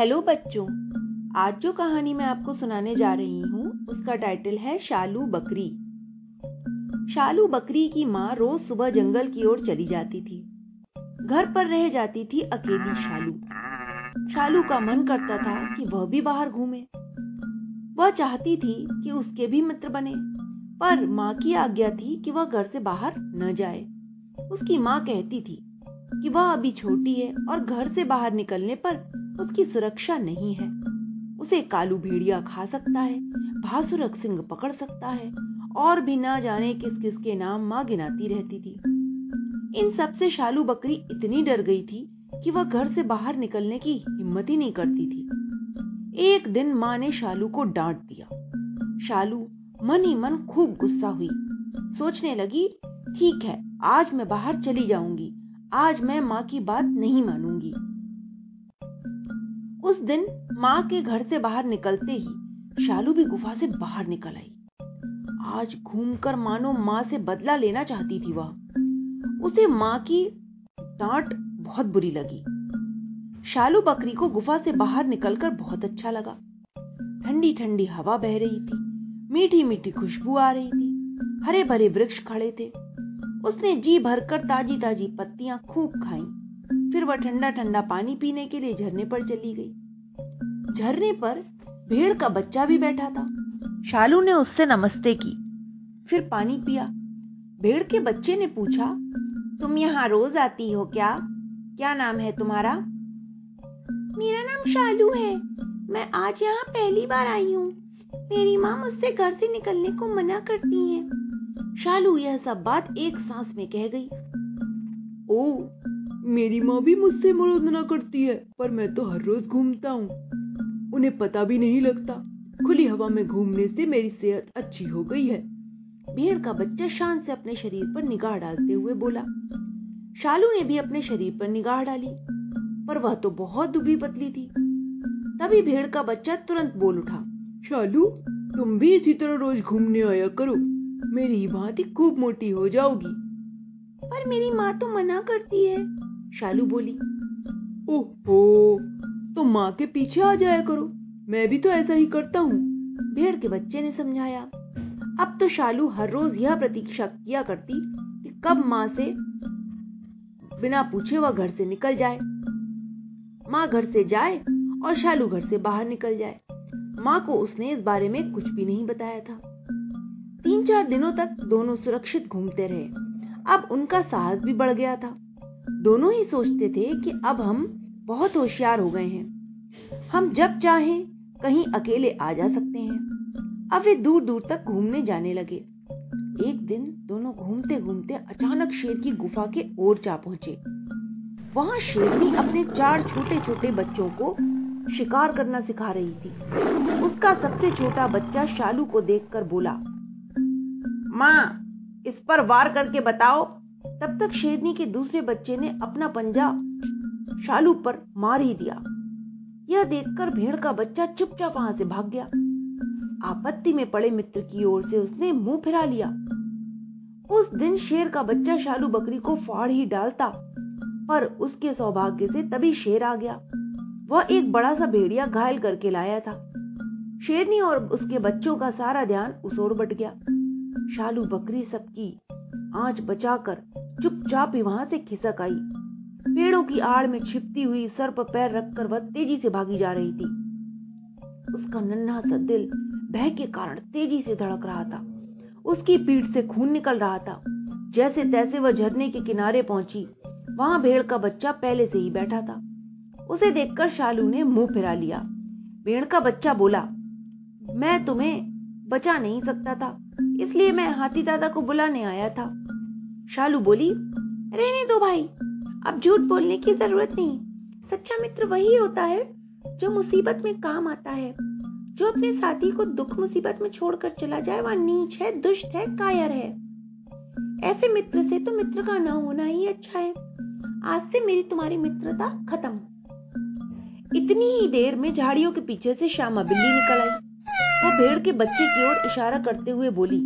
Hello बच्चों, आज जो कहानी मैं आपको सुनाने जा रही हूँ, उसका टाइटल है शालू बकरी। शालू बकरी की माँ रोज सुबह जंगल की ओर चली जाती थी। घर पर रह जाती थी अकेली शालू। शालू का मन करता था कि वह भी बाहर घूमे। वह चाहती थी कि उसके भी मित्र बने, पर माँ की आज्ञा थी कि वह घर से बाहर न जाए। उसकी माँ कहती थी कि वह अभी छोटी है और घर से बाहर निकलने पर उसकी सुरक्षा नहीं है। उसे कालू भेड़िया खा सकता है, भासुरक सिंह पकड़ सकता है, और भी ना जाने किस किस के नाम माँ गिनाती रहती थी। इन सबसे शालू बकरी इतनी डर गई थी कि वह घर से बाहर निकलने की हिम्मत ही नहीं करती थी। एक दिन माँ ने शालू को डांट दिया। शालू मन ही मन खूब गुस्सा हुई। सोचने लगी, ठीक है, आज मैं बाहर चली जाऊँगी, आज मैं माँ की बात नहीं मानूँगी। उस दिन माँ के घर से बाहर निकलते ही शालू भी गुफा से बाहर निकल आई। आज घूमकर मानो माँ से बदला लेना चाहती थी वह। उसे माँ की डांट बहुत बुरी लगी। शालू बकरी को गुफा से बाहर निकलकर बहुत अच्छा लगा। ठंडी ठंडी हवा बह रही थी मीठी मीठी खुशबू आ रही थी हरे भरे वृक्ष खड़े थे। उसने जी भरकर ताजी ताजी पत्तियाँ खूब खाई। फिर वह ठंडा ठंडा पानी पीने के लिए झरने पर चली गई। झरने पर भेड़ का बच्चा भी बैठा था। शालू ने उससे नमस्ते की, फिर पानी पिया। भेड़ के बच्चे ने पूछा, तुम यहाँ रोज आती हो क्या? क्या नाम है तुम्हारा? मेरा नाम शालू है। मैं आज यहाँ पहली बार आई हूँ। मेरी माँ मुझसे घर से निकलने को मना करती है। शालू यह सब बात एक सांस में कह गई। ओ मेरी माँ भी मुझसे मरोदना करती है, पर मैं तो हर रोज घूमता हूँ। उन्हें पता भी नहीं लगता, खुली हवा में घूमने से मेरी सेहत अच्छी हो गई है। भेड़ का बच्चा शान से अपने शरीर पर निगाह डालते हुए बोला, शालू ने भी अपने शरीर पर निगाह डाली, पर वह तो बहुत दुबली पतली थी। तभी भेड़ का बच्चा तुरंत बोल उठा, शालू, तुम भी इसी तरह रोज घूमने आया करो, मेरी भांति खूब मोटी हो जाओगी। पर मेरी माँ तो मना करती है। शालू बोली ओहो तो माँ के पीछे आ जाया करो। मैं भी तो ऐसा ही करता हूँ। भेड़ के बच्चे ने समझाया अब तो शालू हर रोज यह प्रतीक्षा किया करती कि कब माँ से बिना पूछे वह घर से निकल जाए। माँ घर से जाए और शालू घर से बाहर निकल जाए। माँ को उसने इस बारे में कुछ भी नहीं बताया था। तीन चार दिनों तक दोनों सुरक्षित घूमते रहे। अब उनका साहस भी बढ़ गया था। दोनों ही सोचते थे कि अब हम बहुत होशियार हो गए हैं। हम जब चाहें, कहीं अकेले आ जा सकते हैं। अब वे दूर दूर तक घूमने जाने लगे। एक दिन दोनों घूमते घूमते अचानक शेर की गुफा के ओर जा पहुँचे। वहाँ शेरनी अपने चार छोटे छोटे बच्चों को शिकार करना सिखा रही थी। उसका सबसे छोटा बच्चा शालू को देखकर बोला, माँ, इस पर वार करके बताओ तब तक शेरनी के दूसरे बच्चे ने अपना पंजा शालू पर मार ही दिया। यह देखकर भेड़ का बच्चा चुपचाप वहाँ से भाग गया। आपत्ति में पड़े मित्र की ओर से उसने मुँह फिरा लिया। उस दिन शेर का बच्चा शालू बकरी को फाड़ ही डालता, पर उसके सौभाग्य से तभी शेर आ गया। वह एक बड़ा सा भेड़िया घायल करके लाया था। शेरनी और उसके बच्चों का सारा ध्यान उस ओर बट गया। शालू बकरी सबकी आँच बचाकर चुपचाप ही वहाँ से खिसक आई। पेड़ों की आड़ में छिपती हुई सर पर पैर रखकर वह तेज़ी से भागी जा रही थी। उसका नन्हा सा दिल भय के कारण तेज़ी से धड़क रहा था। उसकी पीठ से खून निकल रहा था। जैसे तैसे वह झरने के किनारे पहुँची। वहाँ भेड़ का बच्चा पहले से ही बैठा था। उसे देखकर शालू ने मुँह फिरा लिया। भेड़ का बच्चा बोला, मैं तुम्हें बचा नहीं सकता था। इसलिए मैं हाथी दादा को बुलाने आया था। शालू बोली, रहने दो भाई, अब झूठ बोलने की ज़रूरत नहीं। सच्चा मित्र वही होता है जो मुसीबत में काम आता है, जो अपने साथी को दुख मुसीबत में छोड़कर चला जाए, वह नीच है, दुष्ट है, कायर है। ऐसे मित्र से तो मित्र का ना होना ही अच्छा है। आज से मेरी तुम्हारी मित्रता खत्म। इतनी ही देर में झाड़ियों के पीछे से श्यामा बिल्ली निकल आई। वो भेड़ के बच्चे की ओर इशारा करते हुए बोली,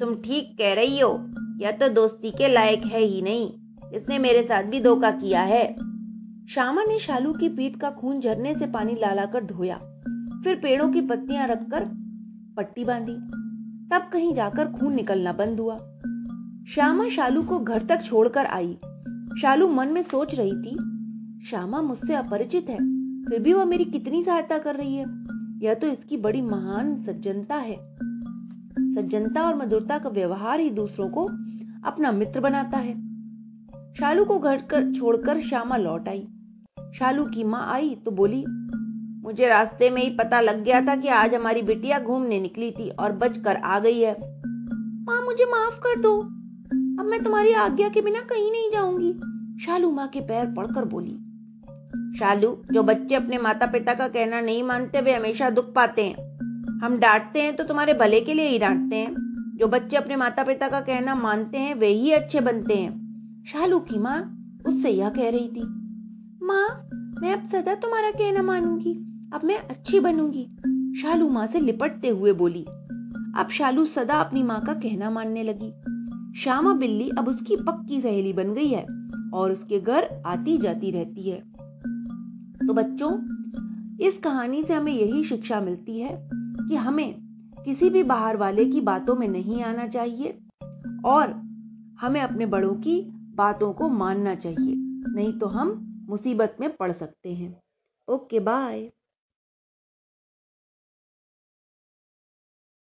तुम ठीक कह रही हो। यह तो दोस्ती के लायक है ही नहीं। इसने मेरे साथ भी धोखा किया है। श्यामा ने शालू की पीठ का खून झरने से पानी लालाकर धोया। फिर पेड़ों की पत्तियाँ रखकर पट्टी बांधी। तब कहीं जाकर खून निकलना बंद हुआ। श्यामा शालू को घर तक छोड़कर आई। शालू मन में सोच रही थी श्यामा मुझसे अपरिचित है, फिर भी वह मेरी कितनी सहायता कर रही है? यह तो इसकी बड़ी महान सज्जनता है। सज्जनता और मधुरता का व्यवहार ही दूसरों को अपना मित्र बनाता है। शालू को घर कर, छोड़कर श्यामा लौट आई। शालू की माँ आई तो बोली, मुझे रास्ते में ही पता लग गया था कि आज हमारी बिटिया घूमने निकली थी और बच कर आ गई है। माँ, मुझे माफ़ कर दो। अब मैं तुम्हारी आज्ञा के बिना कहीं नहीं जाऊँगी। शालू माँ के पैर पड़कर बोली, शालू, जो बच्चे अपने माता पिता का कहना नहीं मानते, वे हमेशा दुख पाते हैं। हम डांटते हैं तो तुम्हारे भले के लिए ही डांटते हैं। जो बच्चे अपने माता पिता का कहना मानते हैं, वे ही अच्छे बनते हैं। शालू की माँ उससे यह कह रही थी, माँ, मैं अब सदा तुम्हारा कहना मानूँगी, अब मैं अच्छी बनूँगी। शालू माँ से लिपटते हुए बोली। अब शालू सदा अपनी माँ का कहना मानने लगी। श्यामा बिल्ली अब उसकी पक्की सहेली बन गई है और उसके घर आती जाती रहती है। तो बच्चों, इस कहानी से हमें यही शिक्षा मिलती है। कि हमें किसी भी बाहर वाले की बातों में नहीं आना चाहिए और हमें अपने बड़ों की बातों को मानना चाहिए, नहीं तो हम मुसीबत में पड़ सकते हैं। Okay bye